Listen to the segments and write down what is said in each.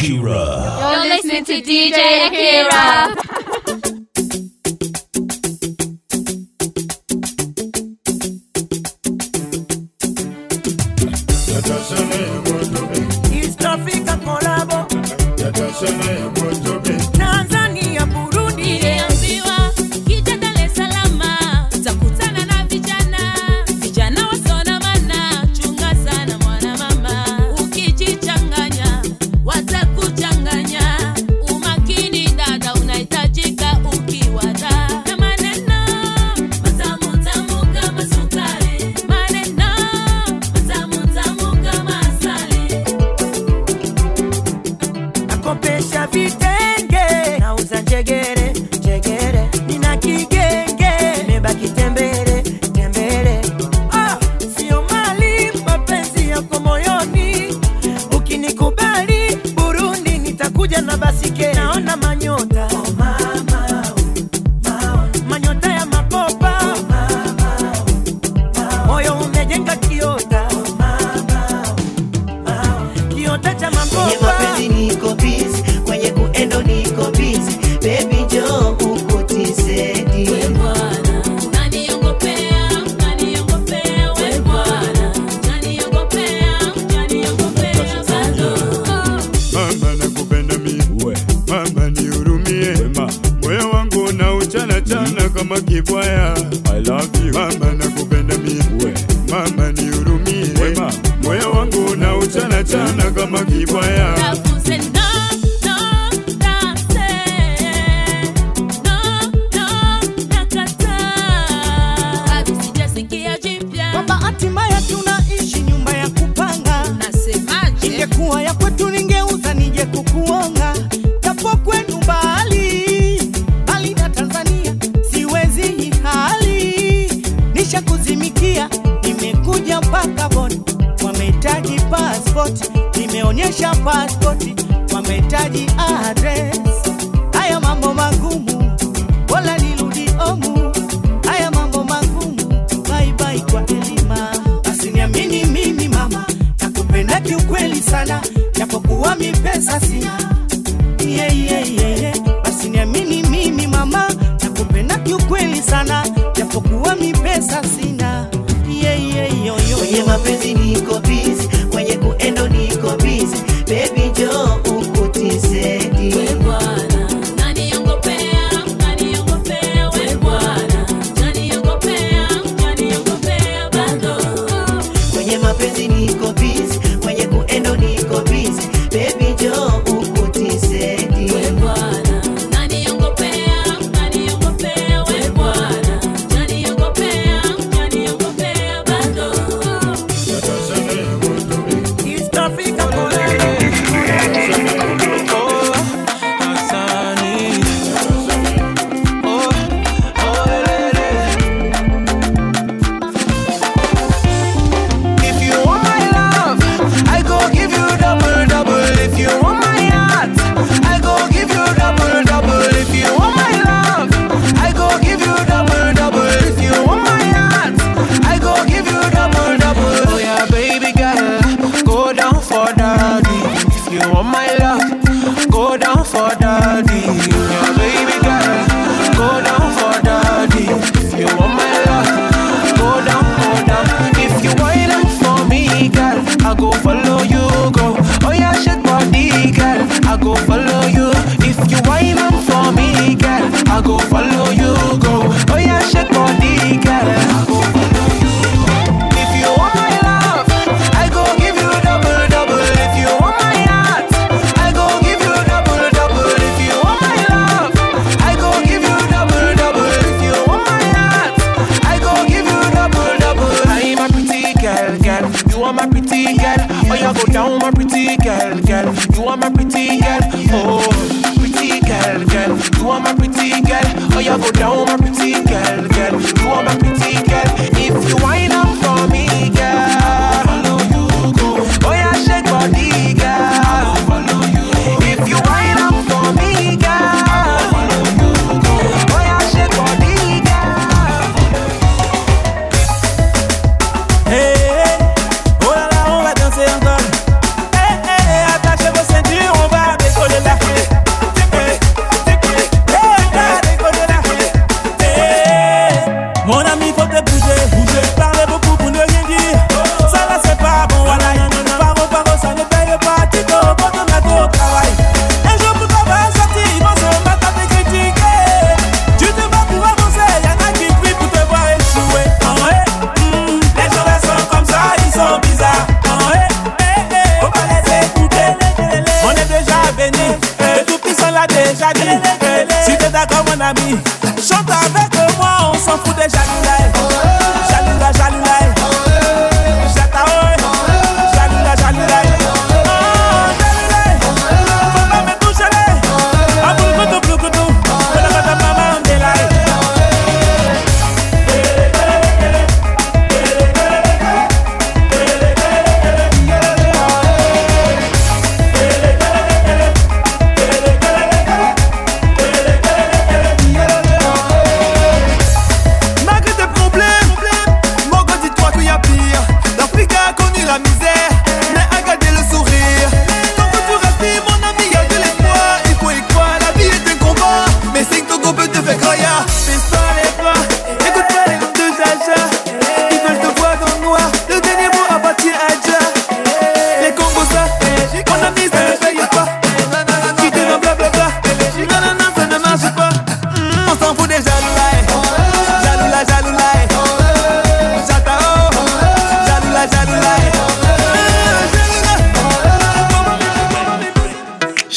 Akira. You're listening to DJ Akira. Chana kama kibwaya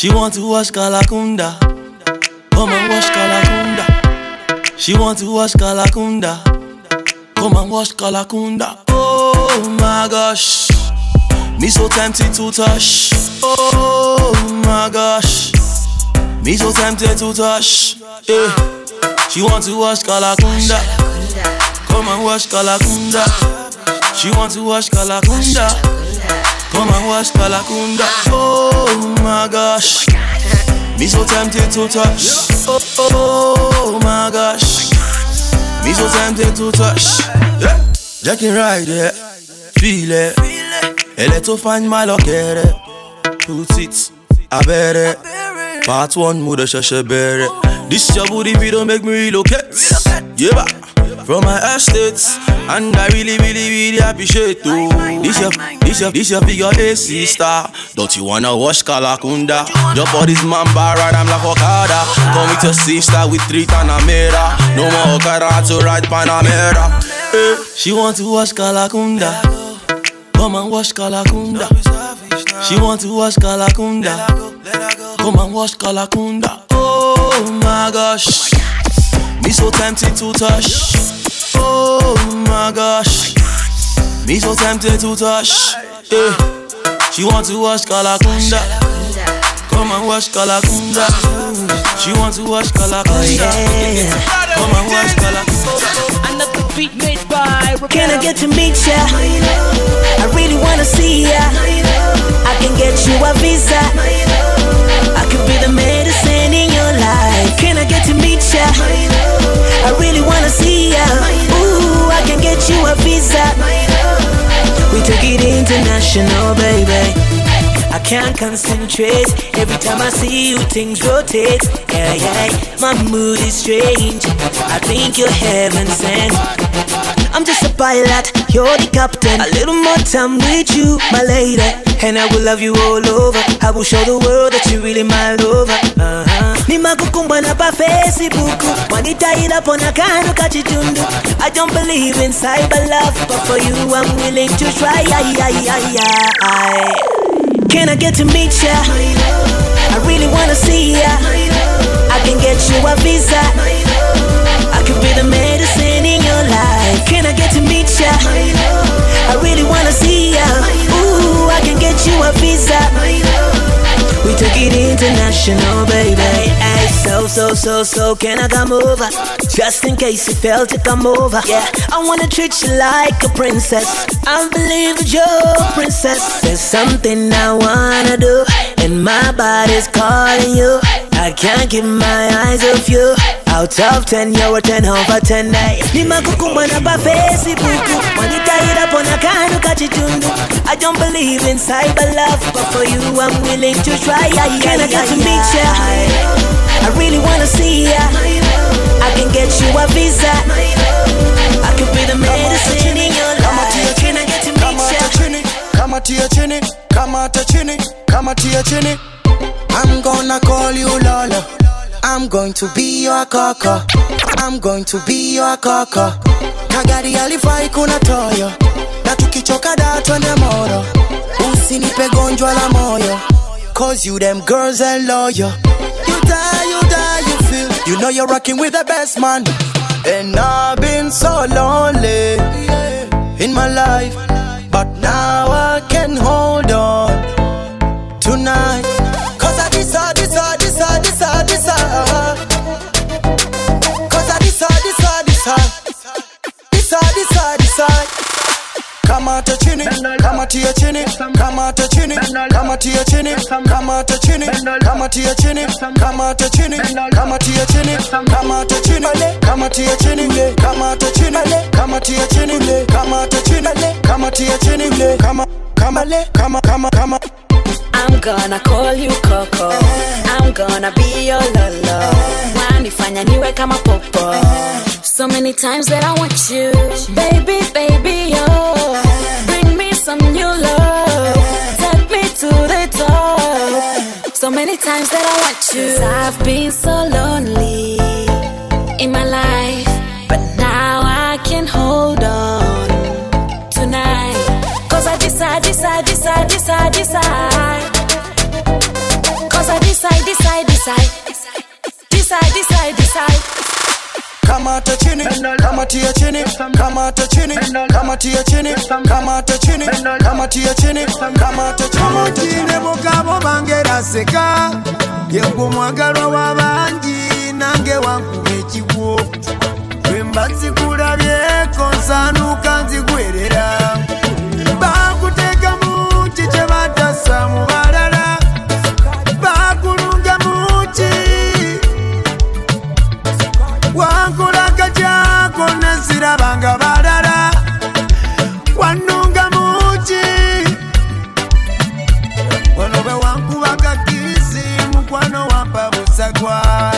She want to watch Kalakunda. Come and watch Kalakunda. She want to watch Kalakunda. Come and watch Kalakunda. Oh my gosh. Me so tempted to touch. Oh my gosh. Me so tempted to touch. Yeah. She want to watch Kalakunda. Come and watch Kalakunda. She want to watch Kalakunda. Come and watch Kalakunda. Oh my gosh. Me so tempted to touch. Oh, oh my gosh. Me so tempted to touch. Yeah. Jackie right there. Feel it. Elle est au fan mal au cœur. Tout it. Abere. Part one, mother shasha bere. This your booty video make me relocate. Yeah, ba. From my estates, and I really, really, really appreciate you. This your, this your, this your figure A sister. Don't you wanna watch Kalakunda? Your body's mamba, ride I'm like Okada. Come with your sister with three Tanamera. No more Okada to ride Panamera. Eh, she want to watch Kalakunda. Come and watch Kalakunda. She want to watch Kalakunda. Come and watch Kalakunda. Oh my gosh. Me so tempted to touch. Oh my gosh. Me so tempted to touch. Yeah. She want to watch Kalakunda. Come and watch Kalakunda. She want to watch Kalakunda. Oh, Come and watch Kalakunda. Another beat made by Can I get to meet ya? I really wanna see ya. I can get you a visa. I really wanna see ya. Ooh, I can get you a visa. We took it international, baby. I can't concentrate. Every time I see you, things rotate. Yeah, yeah. My mood is strange. I think you're heaven sent. I'm just a pilot, you're the captain. A little more time with you, my lady. And I will love you all over. I will show the world that you're really my lover. Uh-huh. nimakukumbwa na pa facebook wanitaira pona kanu kachitundu i don't believe in cyber love but for you i'm willing to try ay, ay, ay, ay. can i get to meet ya i really wanna see ya i can get you a visa i could be the your life can i get to meet ya i really wanna see ya ooh i can get you a visa we took it international, baby. Hey, so, so, so, so, can I come over? Just in case you felt to come over. Yeah, I wanna treat you like a princess. I believe you're a princess. There's something I wanna do, and my body's calling you. I can't keep my eyes off you. Out of 10, you're a 10 over 10 eh. day. Nimakukumbwa na pa Facebook. Wanitaira pona kanu kachitundu. I catch it tundu. I don't believe in cyber love, but for you I'm willing to try. Can I get to meet ya? I really wanna see ya. I can get you a visa. I could be the medicine in your life. Can I get to meet ya? kama tia chini, kama ta chini, kama tia chini. Going to be your coco. I'm going to be your kaka. Kagari alifai kuna toyo. Na tukichoka da twende moro. Usinipe gonjwa la moyo. Cause you them girls and loyal. You die, you die, you feel. You know you're rocking with the best man. And I've been so lonely in my life. But now I can hold Kama ta chini, kamatia chini, kamata chini, kamatia chini, kamata chini, kamatia chini, kamata chini, kamatia chini, kamata chini, kamatia chini, kamata chini, kamatia chini, kamata chini, kamatia chini, kama kama kama kama I'm gonna call you Coco. I'm gonna be your lolo. Wanifanya niwe kama popo. So many times that I want you, baby, baby, oh. Some new love. Take me to the top. So many times that I want you. Cause I've been so lonely in my life, but now I can hold on tonight. Cause I decide, decide, decide, decide, I decide. Kamata chini kamatia chini kamata chini kamatia chini kamata chini kamatia chini kamata chini mugabo bange raseka. Yegwe mwagalwa w'abangi nange wankuba ekigwo bwemba nzikulabyeko nsaanuka nzigwerera busagwa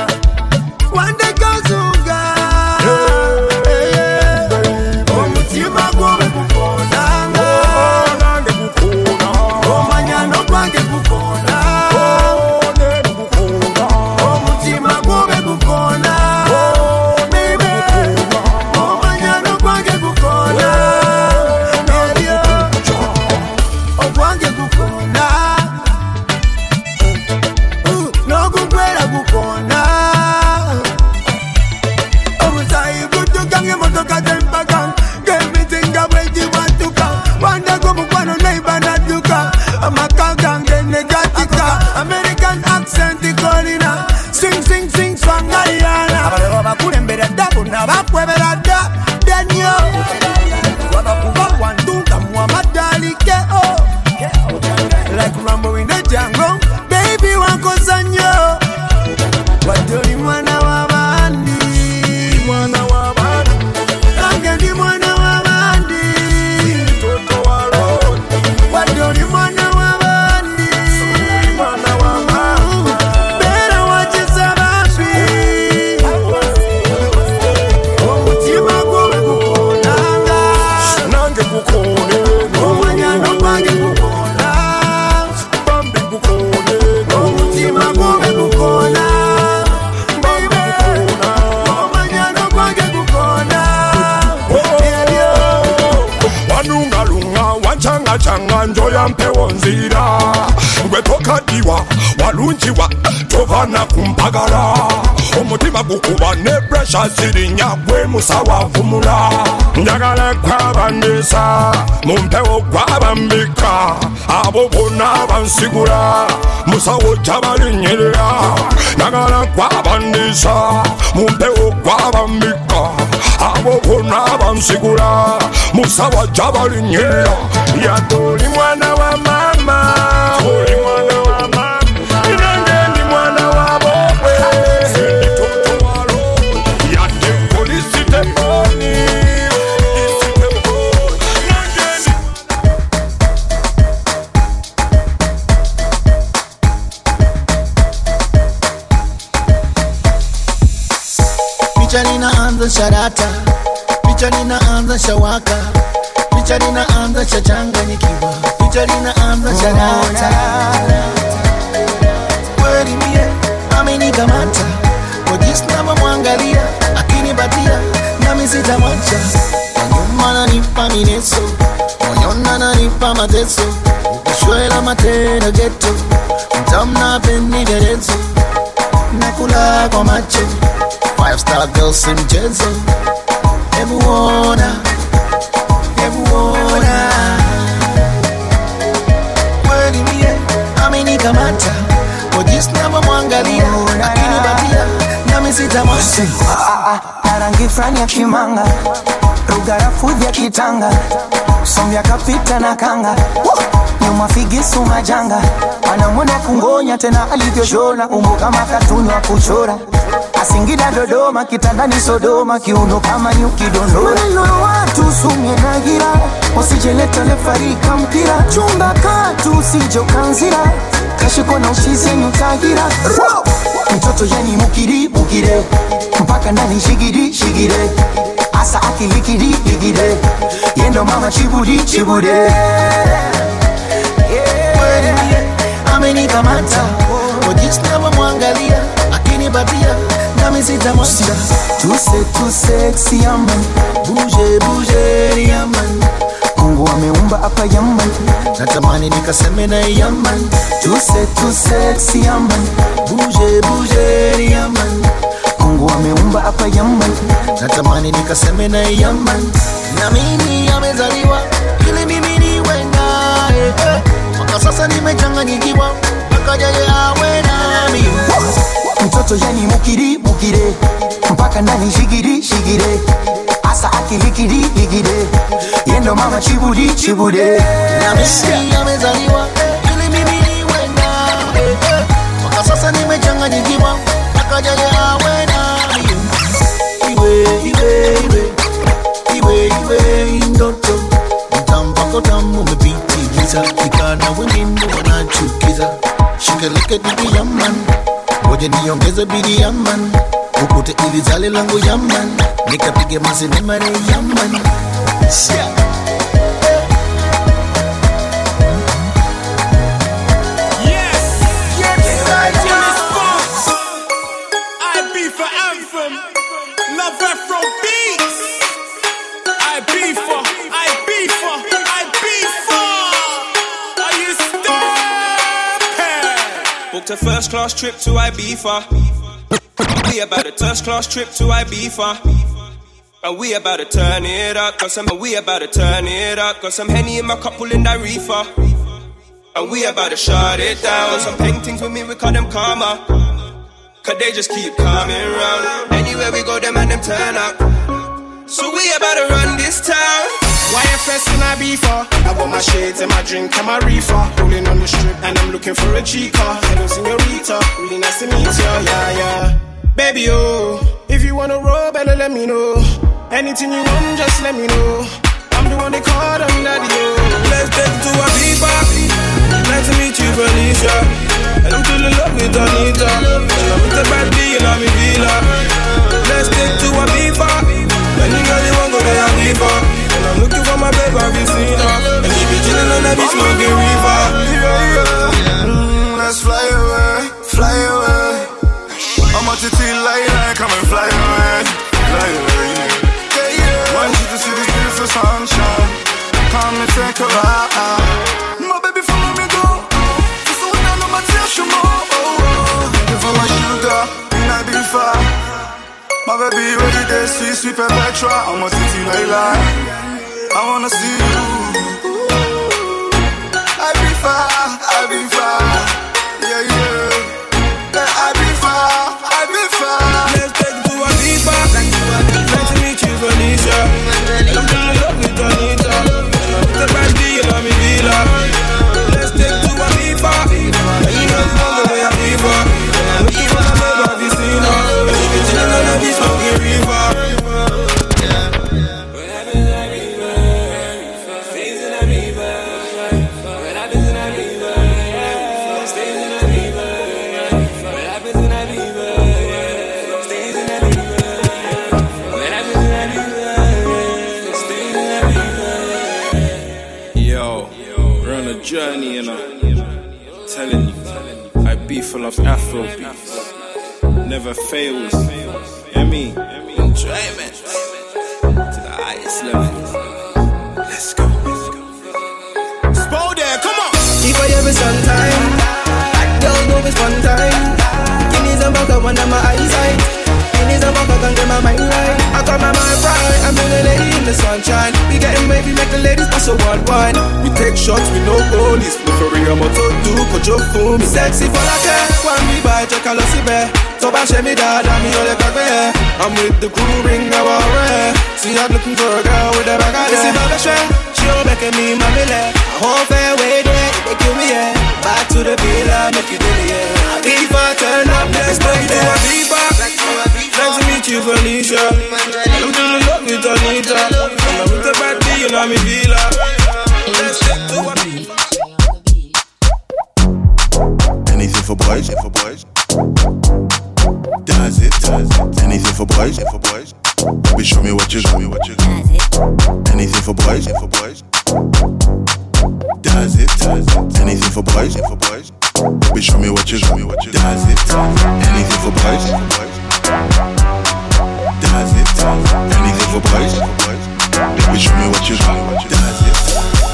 presha zirinya gwe musawa vumula. Njagala gwabandisa mu mpewo gwabambika. Abo bonna bansigula musawo jabalinyirira njagala gwabandisa mu mpewo gwabambika. Abo bonna bansigula musawa jabalinyirira yatoli mwana wa mama oli mwana linaanza sharata. Picha linaanza shawaka. Picha linaanza shachanganyikiwa. Picha linaanza sharata. Kweli mie amenikamata. Kwa jinsi navyomwangalia akinipatia nami sitamwacha. Nyuma nanipa mineso. Moyona nanipa mateso. Ukishwela matendo geto mtamna peni vyerezo nakula kwa macho five star girl si mchezo hebu ona hebu ona kweli mie amenikamata kwa jinsi navyomwangalia akinipatia nami sitamwacha na rangi fulani ya kimanga rugarafudhi ya kitanga. Sombya kapita na kanga nyuma figisu majanga anamwona kungonya tena alivyoshona umbo kuchora asingida dodoma kitandani sodoma kiuno kama nyuki dondora maneno watu sumye na gira usijeleta lefarika mpira chunga katu usijokanzira kashiko na ushizenyu nyutagira mtoto yani mukiri mukire. Mpaka ndani shigiri shigire. Asa akilikiri igire yendo mama chibudi chibude. Kweli amenikamata. Kwa jinsi navyomwangalia akinipatia nami sitamwacha tuse tuse siaman buje buje yaman mungu ameumba hapa yaman natamani nikaseme na yaman tuse tuse siaman buje buje yaman mungu ameumba hapa yaman natamani nikaseme na yaman na mimi amezaliwa ili mimi niwe naye eh. mpaka sasa nimechanganyikiwa mpaka yeye awe nami mtoto yani mukiri mukire. Mpaka ndani shigiri shigire. Asa akilikiri ligire. Yendo mama chibudi chibude. Na mimi amezaliwa ili mimi niwe nawe mpaka sasa nimechanganyikiwa mpaka awe nami iwe iwe iwe. Iwe iwe ndoto. Mtampako tamu umepitiliza. Vijana wengine wanachukiza. Shikeleke ya yaman ngoja niongeze bidi yaman ukute ili zale langu yaman nikapige masenemare yaman yeah. A first class trip to Ibiza. We about a first class trip to Ibiza. And we about to turn it up, got some, we about to turn it up, got some Henny in my cup pulling that reefer. And we about to shut it down. Some paintings with me, we call them karma. Cause they just keep coming round. Anywhere we go, them and them turn up. So we about to run this town. YFS in Ibiza. I got my shades and my drink and my reefer. Rolling on the strip and I'm looking for a chica. Hello, senorita. Really nice to meet ya, yeah, yeah. Baby, oh, if you wanna roll, better let me know. Anything you want, just let me know. I'm the one they call them daddy, oh. Let's take to Ibiza. Nice to meet you, Felicia. And I'm feeling love with Anita. I'm with the bad B and I'm in Villa. Let's take to Ibiza. Any girl you want, go there, Ibiza. And I'm looking for my baby, have you seen her? And she be chilling on that beach, smoking reefer. Mm, let's fly away, fly away. I'm at the tea light, like come and fly away, fly away. Yeah, yeah. Want you to see this beautiful sunshine. Come and take a ride. My baby, follow me, go. Just so down on my tail, show more. Thank you my sugar, and I be far. My baby, ready there, sweet, sweet pepper try. I'm the tea light, like. I wanna see you. I be far, I be on a journey, and I'm telling you, I be full of Afro beats. Never fails. Me. Enjoyment to the highest level. Let's go. Spo there, come on. Keep on every sometime. Hot girl, no it's fun time. Guinness and vodka under my eyesight. Guinness and vodka can get my mind right. I got my mind right. I'm in the lady in the sunshine. We getting wavy, make the ladies pass a one one. We take shots, we no goalies. We for real, but to do, put your phone. Sexy a one me by check a lossy bear. So bá ṣe mí dáadáa mi ò lè gbàgbé. I'm with the crew ring our rẹ̀. See I'm looking for a girl with a bag of. Èsì bàbá ṣẹ́, ṣé o bẹ̀kẹ̀ mi máa mi lẹ̀? Àwọn fẹ́ wé dé, ìdè kí mi yẹ. Back to the villa, make you daily yẹ. Àbífà turn up, let's go Ibiza. Nice to meet you. And I'm feeling love with Anita. I'm with bad I'm in Villa. Let's take to. Anything for boys, for boys. Does it, does it. Anything for boys, for boys. Baby, show me what you show me what you. Anything for boys, for boys. Does it, does it. Anything for boys, for boys. Baby, show me what you show me what you got. Does it, anything for boys, for boys. Does it, anything for boys. Baby, show me what you got. Does it,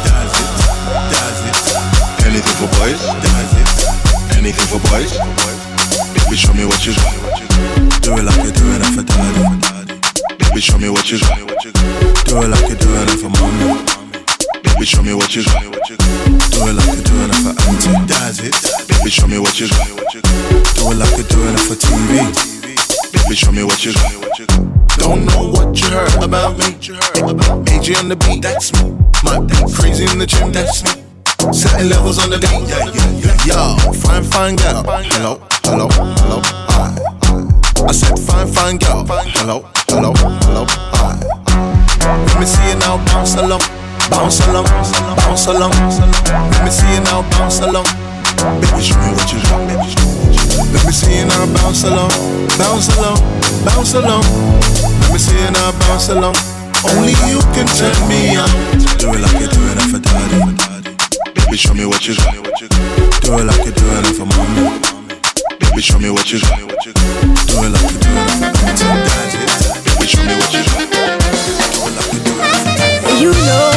does it, does it. Anything for boys, does it. Anything for boys. Baby, show me what you got. Do it like you do it for daddy. Baby, show me what you got. Do it like you do it for mommy. Baby, show me what you got. Do it like you do it for auntie. That's it. Baby, show me what you got. Do it like you do it for TV. Baby, show me what you got. Don't know what you heard about me. AJ on the beat, that's me. My crazy in the gym, that's me. Setting levels on the beat, yeah, yeah, yeah. Yo, fine, fine girl. Hello, hello, hello, hi. I said fine, fine girl. Hello, hello, hello, hi. Let me see you now, bounce along, bounce along, bounce along. Let me see you now, bounce along. Baby, show me what you got. Let me see you now, bounce along, bounce along, bounce along. See you now, bounce. Only you can turn me on. Do it like you do it for daddy. Baby, show me what you got. Do it like you do it for mommy. Baby, show me what you got. Do it like you do it auntie. That's it. Baby, show me what you got. You do it for you know,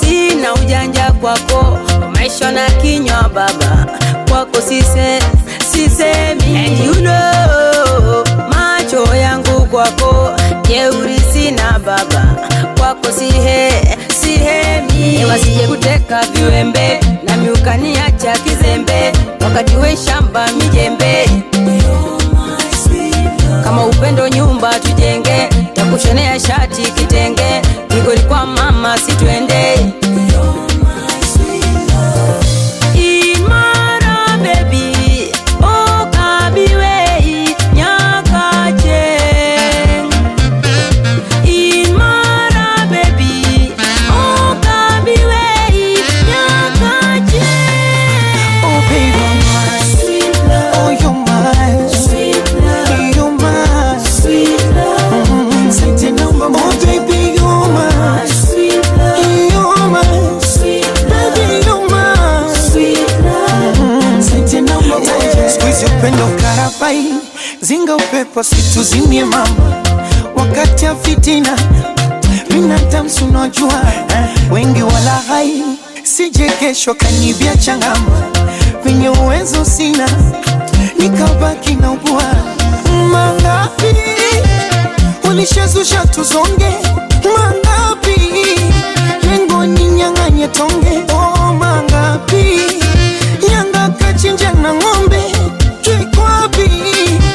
sina ujanja kwako, maisha na kinywa baba kwako sise, sisemi and you know, kwako jeuri sina baba. Kwako sihe sihemi, wasije kuteka viwembe na miukaniacha kizembe, wakati we shamba mijembe. Kama upendo nyumba tujenge takushonea shati kitenge. Migoli kwa mama situende kesho kanibia changama penye uwezo sina nikabaki na ubua mangapi? Ulishazusha tuzonge. Mangapi? Lengo ni nyang'anye tonge. Oh, mangapi? Nyanga kachinja na ng'ombe. Kikwapi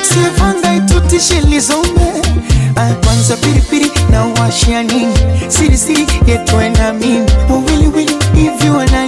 sevanga itutishe kwanza piripiri na washia sirisiri yetwena mimi wawiliwili hivi wana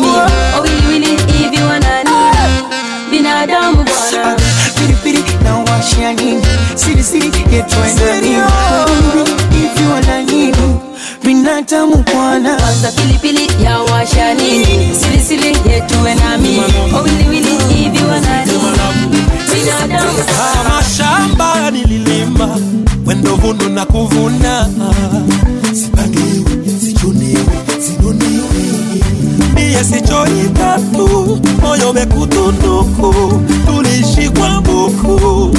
binadamu bwana. Kwanza pilipili ya washani silisili yetu nami wawiliwili hivi wanani. Binadamu. Kama shamba nililima wendo vunu na kuvuna. Sipangiwe, sichuniwe, sinuniwe, niye sichoita tu moyo umekutunuku. Tuliishi kwa buku.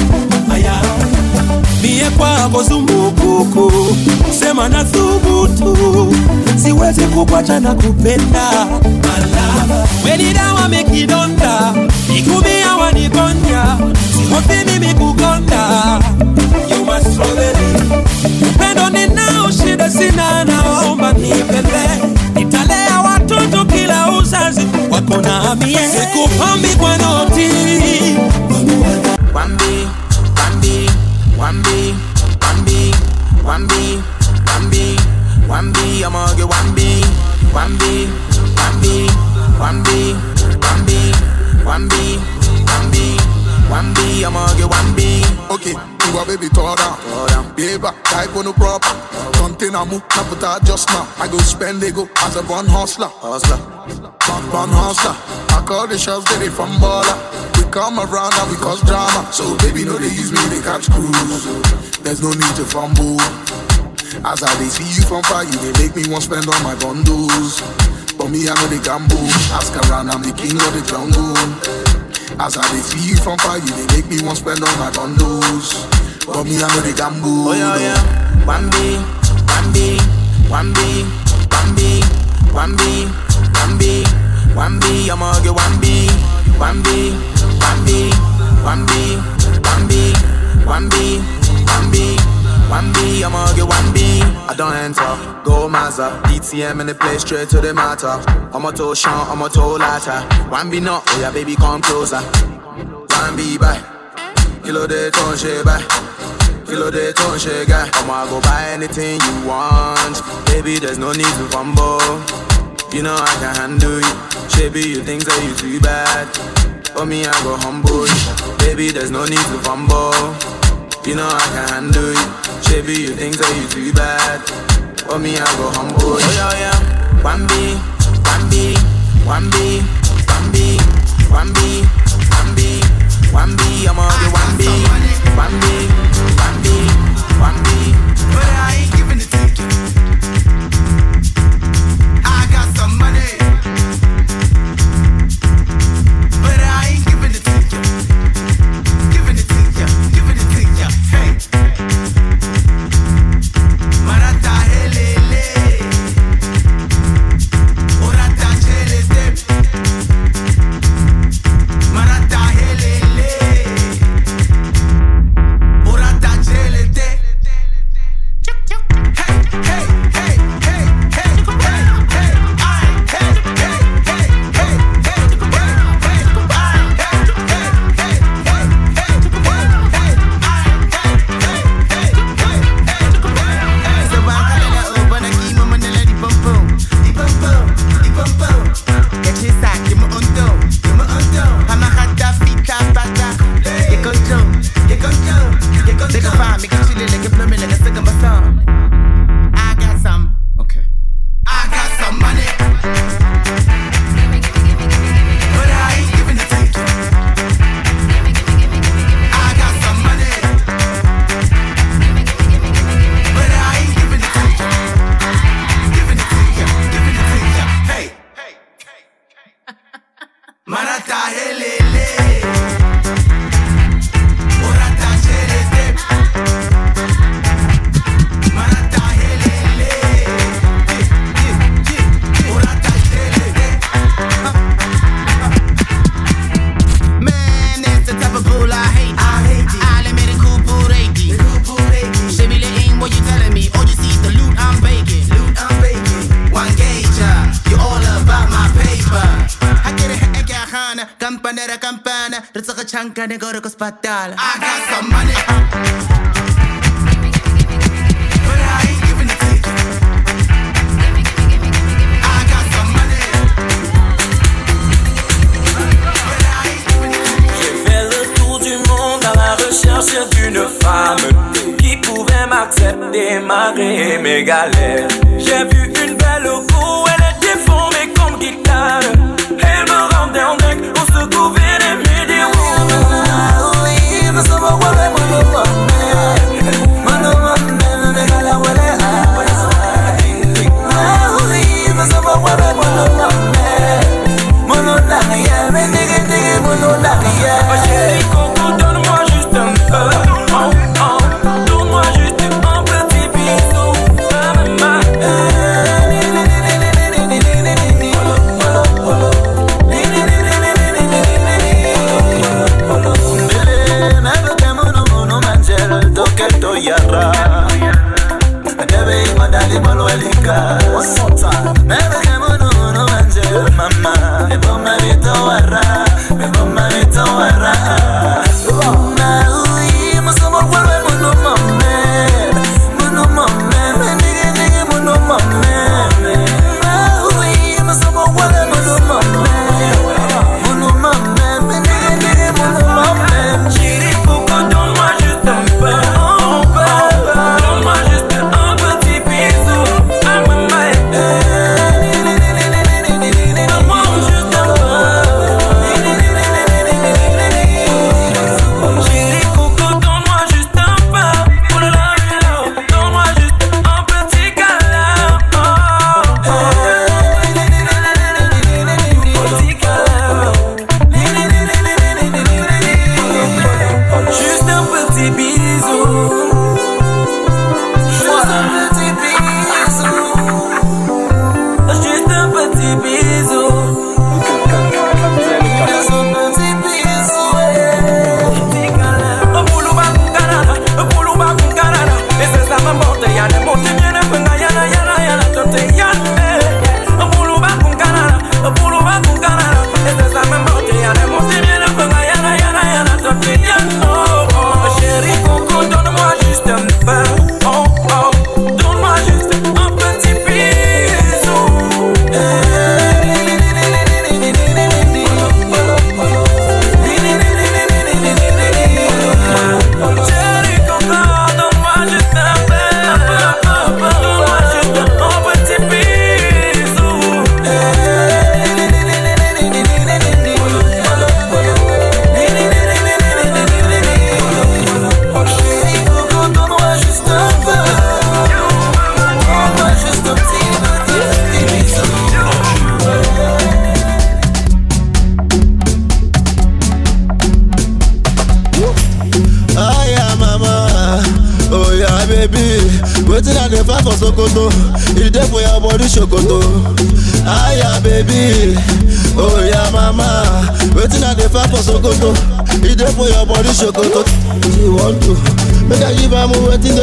Aya mie kwako zumbukuku sema na thubutu siwezi kukwacha na kupenda Malava. weni dawa mekidonda ikumia wanigonya sihofi mimi kukonda strawberry. upendo ninao shida sina naomba nipende nitalea watoto kila uzazi wako sikupambi kwa noti Wambi, Wambi, Wambi, Wambi, Wambi, I'm gonna get Wambi, Wambi, Wambi, Wambi, Wambi, Wambi, Wambi, Wambi, I'm gonna get Wambi. Okay, you a baby down. Baby, type on the prop. Container move, now put out just now. I go spend they go as a born hustler. Hustler. Born, hustler. I call the shots, it from baller. Come around and we cause drama. So baby, no, they use me, they catch cruise. There's no need to fumble. As I they see you from far, you they make me want spend all my bundles. But me, I know they gamble. Ask around, I'm the king of the jungle. As I they see you from far, you they make me want spend all my bundles. But me, I know they gamble. Oh yeah, yeah. Wambi, Wambi, Wambi, Wambi, Wambi, Wambi, Wambi. I'ma get Wambi, Wambi, Wambi, Wambi, Wambi, Wambi, Wambi. Wambi, I'ma get one B. I don't enter, go Mazda, DTM in the place straight to the matter. I'm a toe shant, I'm a toe lighter. Wambi not, oh yeah, baby, come closer. One B bye, kilo de ton shea bye. Kilo de ton guy. I'ma go buy anything you want. Baby, there's no need to fumble. You know I can handle you. Baby, you think that you too bad. For me, I go humble. Baby, there's no need to fumble. You know I can handle you. Baby, you think that you too bad. For me, I go humble. Oh yeah, yeah. Wambi, Wambi, Wambi, Wambi, Wambi, Wambi, Wambi. I'm on the Wambi, Wambi, Wambi, Wambi. But I ain't giving it to you. I got some money. Femme qui pouvait m'accepter malgré mes galères. J'ai vu une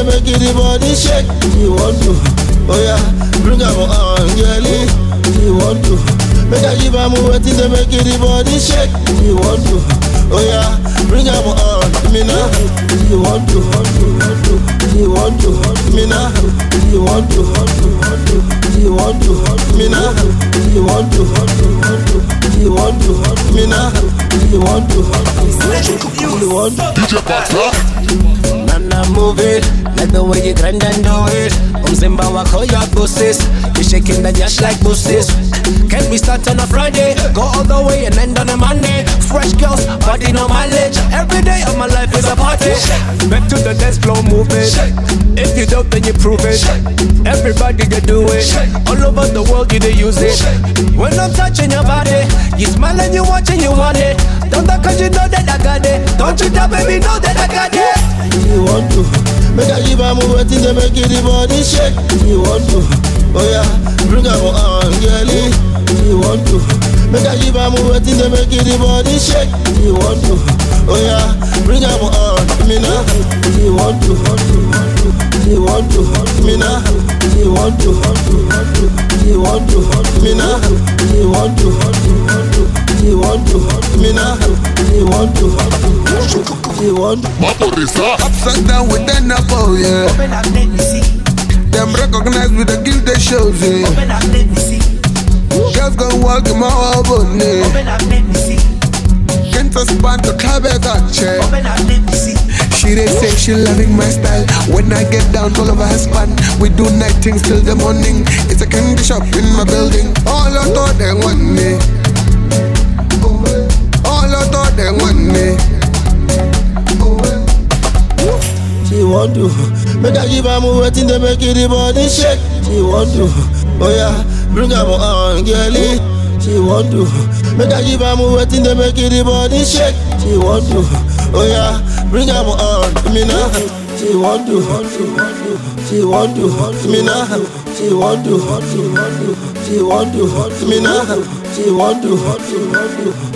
to make the body shake. You want to, oh yeah, bring am on, girlie. You want to make I give am waiting to make the body shake. You want to, oh yeah, bring am on, me now. You want to, you want to, me now. You want to, you want to, me now. You want to, you want to, me now. You want to, you want to. DJ Nana move it, like the way you grind and do it. Umzimba wako ya bosses, you shaking the yash like bosses. Can we start on a Friday, go all the way and end on a Monday? Fresh girls, body no mileage. Every day of my life is a party. Back to the dance floor, move it. If you don't, then you prove it. Everybody you do it. All over the world you they use it. When I'm touching your body, you smile and you watch and you want it. Don't that cause you know that I got it. Don't you tell baby know that I got it. If You want to make I give am waiting to make it the body shake. If You want to, oh yeah, bring am on, girlie. You want to make I give am waiting to make it the body shake. If You want to, oh yeah, bring am on, me now. You want to, If you want to, me now. You want to, you want to, me now. You want to, me now. You want to, you want to. Upside down with the Napo, yeah. Them recognize with the guilt they shows, yeah. Girls gonna walk in my album, yeah. Can't respond to Klabegache. She they say she loving my style. When I get down all over her span, we do night things till the morning. It's a candy shop in my building. All I thought they want me. They want me. She want to make I give am waiting to make it the body shake. She want to, oh yeah, bring am on, girlie. She want to make I give am waiting to make it the body shake. She want to, oh yeah, bring am on, me now. She want to, she want to, me now. She want to, she want to, me now. She want to,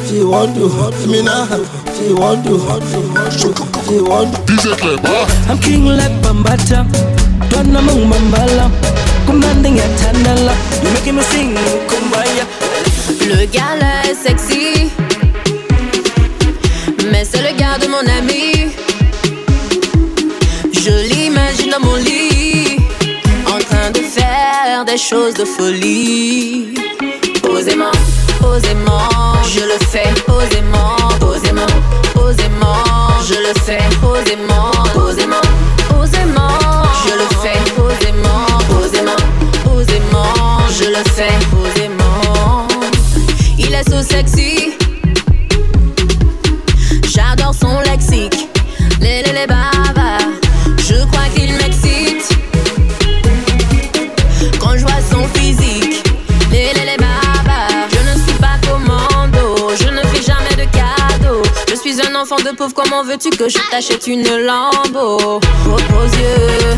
she want to, me now. She want to, she want to. DJ I'm king like Bambata, Donna Mambala, commanding a Tandala. You making me sing Kumbaya. Le gars là est sexy, mais c'est le gars de mon ami. Je l'imagine dans mon lit, en train de faire des choses de folie. Posément, posément, je le fais. Posément, posément, posément, je le fais. Posément, posément, posément, je le fais. Posément, posément, posément, je le fais. Posément. Il est so sexy, suis un enfant de pauvre, comment veux-tu que je t'achète une lambeau? Aux, yeux,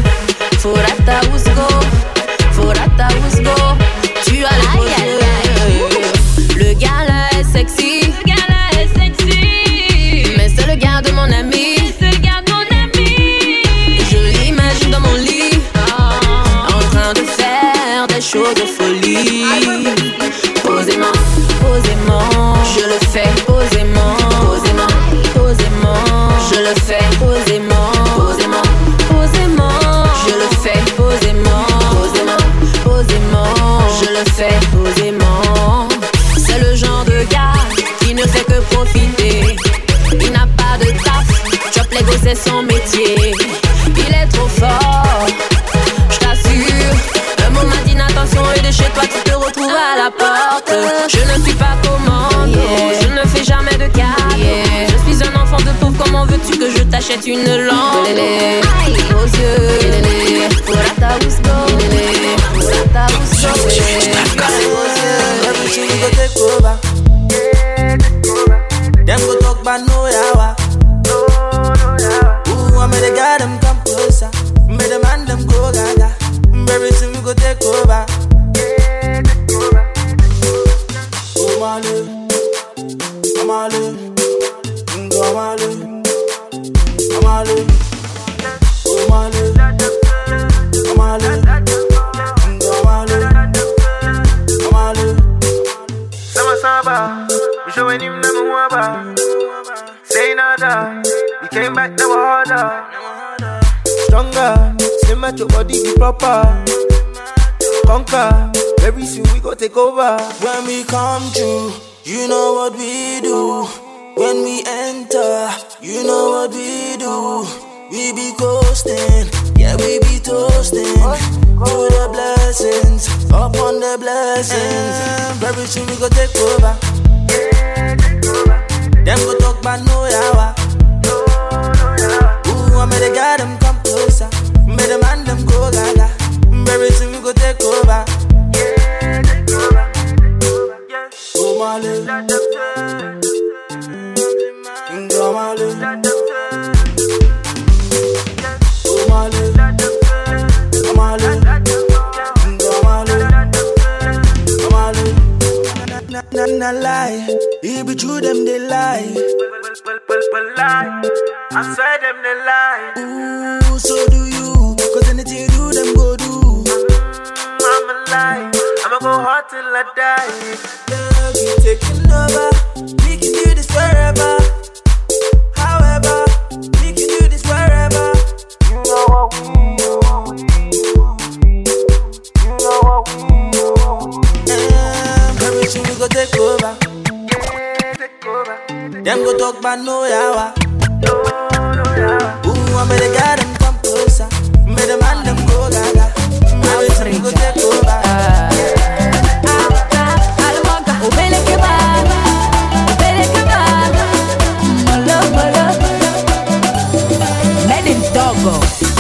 Forata Usgo, Forata Usgo, tu as les beaux yeux. Que une lampe. Aux yeux, Everything go take over. Them go talk about no yawa. Ooh, I made the guy them come closer. Made the man them go gaga. We go take over. Say nada, we came back never harder. Stronger, slim at your body be proper. Conquer, very soon we go take over. When we come through, you know what we do. When we enter, you know what we do. We be coasting, yeah, we be toasting. To the blessings, upon the blessings. Mm. Very soon we go take over. Them go talk about no yawa. Ooh, I made the guy them come closer. Made the man them go gaga. Very soon we go take over. Yeah, take over, take over. Oh, Mali. Ngo Mali. Oh, Na, na, na, lie. It be true, them they lie. I swear them they lie. Ooh, so do you. Cause anything you do, them go do. I'ma lie. I'ma go hard till I die. Yeah, we taking over. We can do this wherever. However, we can do this wherever. You know what we do. You know what we do. Go take over. Take over. Them go talk about no yawa. Ooh, I made the guy them come closer. Made the man them go gaga. Very soon we go take over. Upeleke baba, upeleke baba, molo molo. Made in Togo.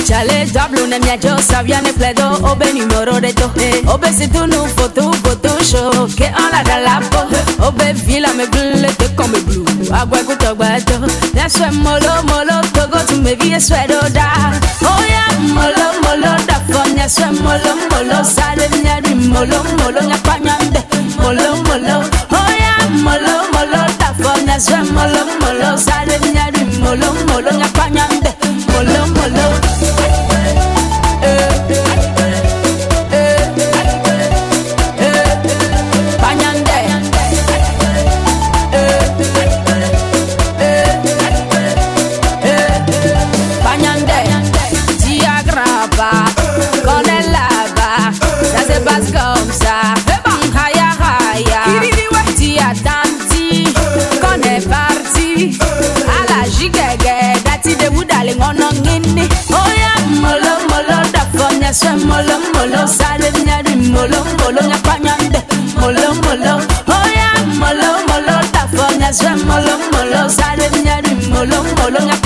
Chale double ne mia jo saviane pledo obe numero de to obe si tu po obe me blue te come blue. Agua guto gbato that's why molo molo togo tu me vie swedo da. Oh yeah molo molo da fonya swe molo molo sale nya di molo molo nya panyande molo molo. Oh yeah molo molo da fonya swe molo molo sale nya di molo molo nya panyande molo molo. Sale nyari molo molo. Nyapanyande. Molo molo. Oh yeah. Molo molo da fonya swe molo molo. Sale nyari molo molo. Nyapanyande.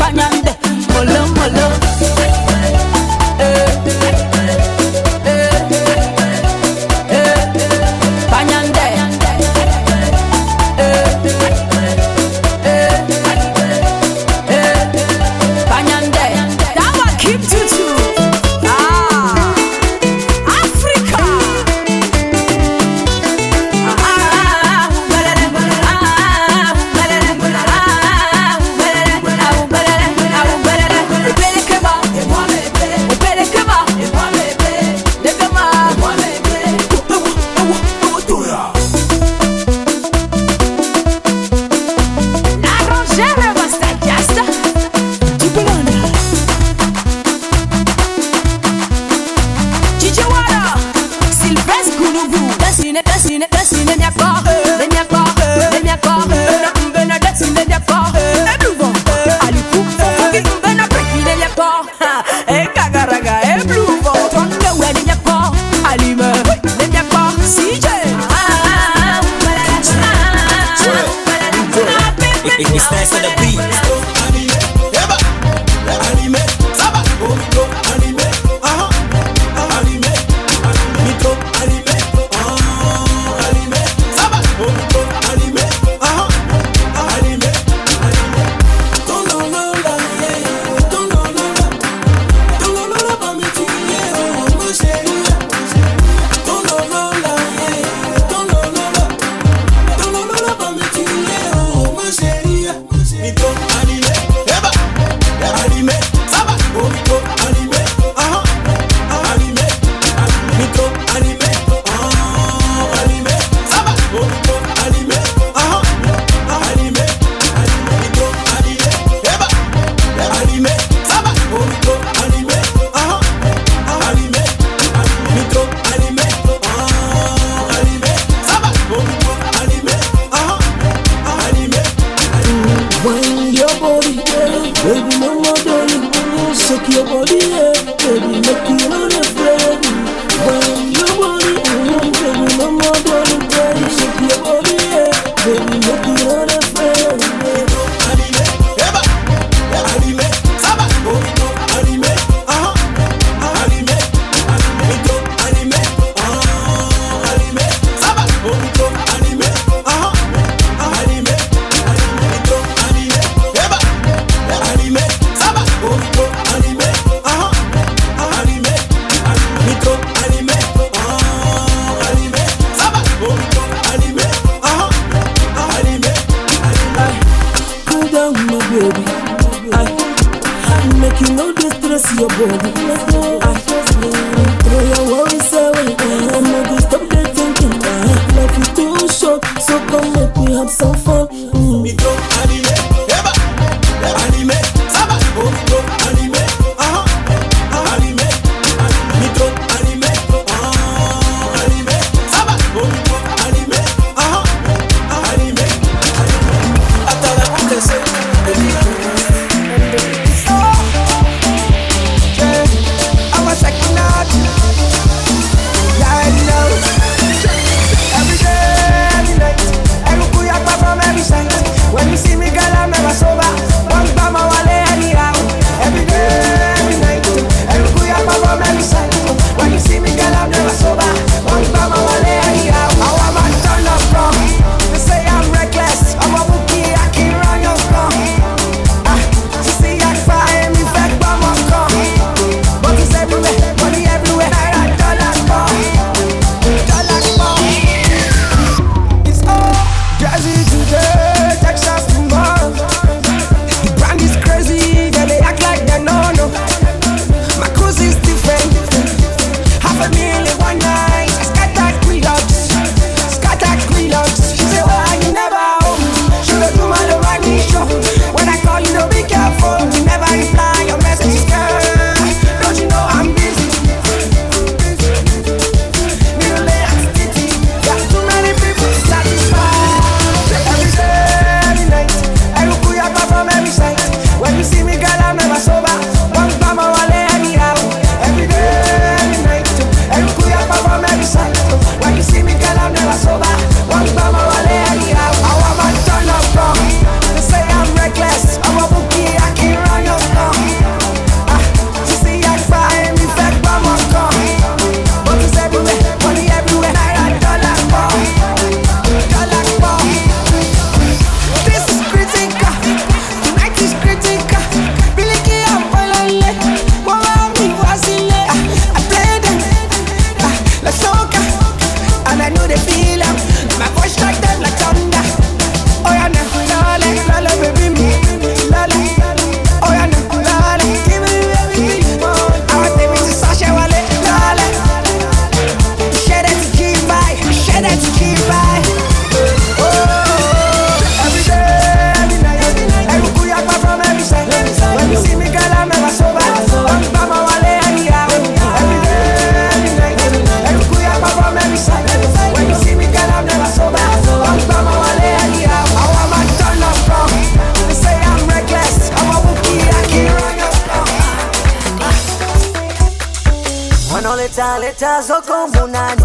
Pesa zoko munani,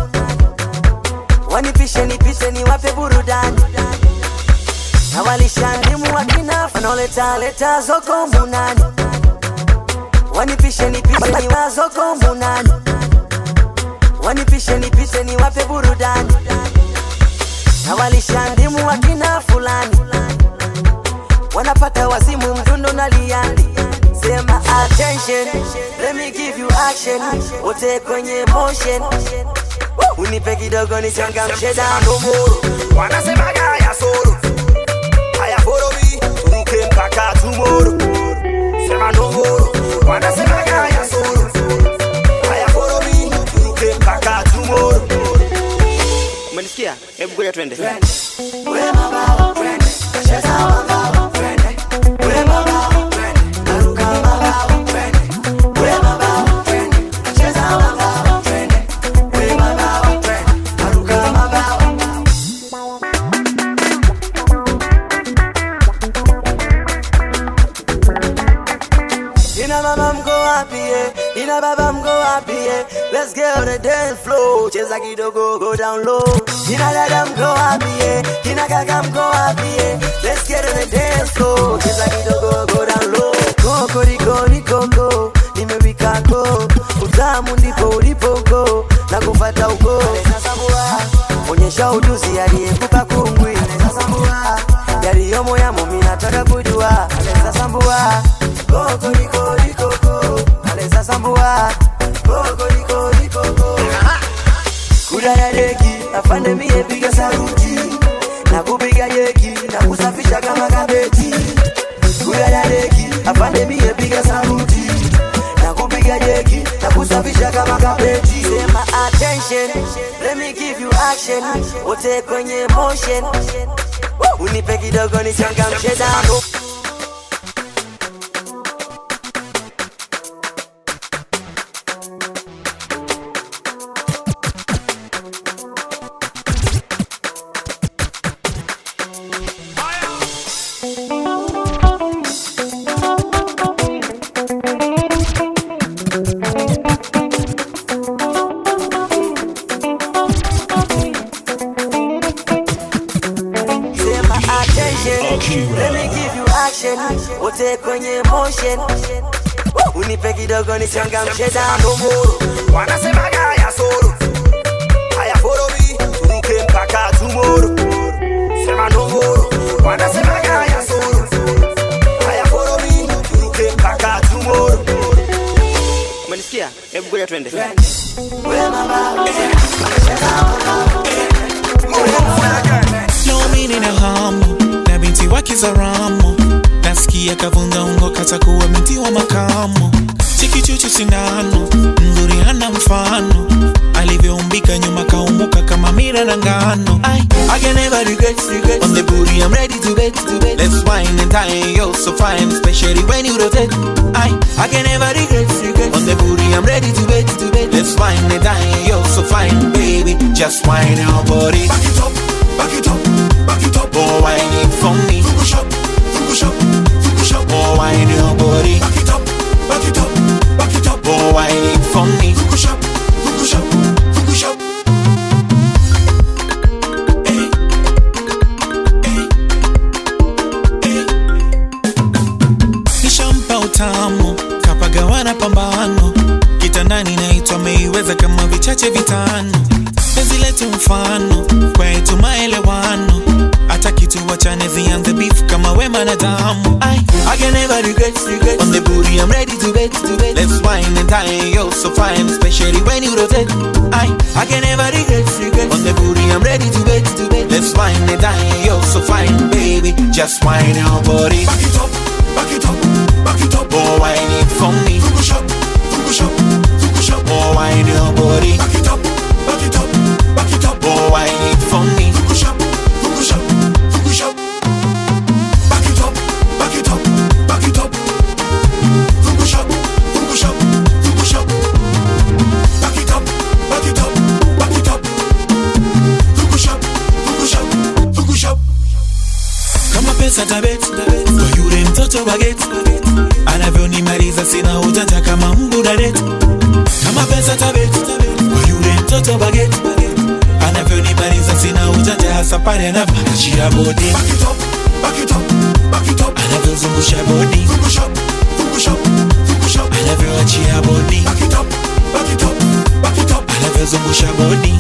wanipishe nipishe, niwape burudani, nawalisha ndimu wakina wanaoleta leta zoko wanipishe nipishe, niwa zoko munani, wanipishe nipishe, niwape burudani, nawalisha ndimu wakina fulani, wanapata wazimu mdundo na liani attention let me give you action. Wote kwenye motion unipe kidogo nichangamshe dandomoro wanasemaga ya soro. Hayaforowi turuke mpaka tumoro sema nomoro wanasemaga ya soro. Hayaforowi turuke mpaka tumoro umenisikia? Hebu kuja twende, twende. Wote kwenye motion. Unipe kidogo nichangamshe dano wanasemaga haya solo haya follow me. Turuke mpaka tumoro, sema nomoro, wanasemaga haya solo haya follow me. Turuke mpaka tumoro. umenisikia? Hebu ngoja twende. Meaning na hamu na binti wake za nasikia kavunda binti wa makamo sindano mzuri hana mfano. Nyuma kama mira na ngano. I, can never regret, regret. On the booty I'm ready to bet, to bet. Let's wine and dine, you're so fine Especially when you rotate. I, I can never regret, regret. On the booty I'm ready to bet, to bet. Let's wine and dine, you're so fine Baby, just wine your body. Back it up, back it up, back it up. Oh, wine it for me wine your body Back it up, back it up, back it up. Oh, wine it for me. Fukush up, fukush up, fukush up. Nishampa utamu kapagawana pambano. Kitandani naitwa meiweza kama vichache vitano I can never regret, regret On the booty I'm ready to bet, to bet Let's wine and dine, you're so fine. Especially when you rotate. I, I can never regret, regret. On the booty I'm ready to bet, to bet Let's wine and dine, you're so fine Baby, just wine your body. Back it up, back it up, back it up. Oh, wine it for me. Fukush up, fukush up, fukush up Oh, wine your body. Back it up, pesa tabet kwa yule mtoto baget anavyonimaliza sina ujanja kama mbudaret kama pesa tabet kwa yule mtoto baget anavyonimaliza sina ujanja hasa pale anavyoachia bodi. Anavyozungusha bodi. Anavyoachia bodi. Anavyozungusha bodi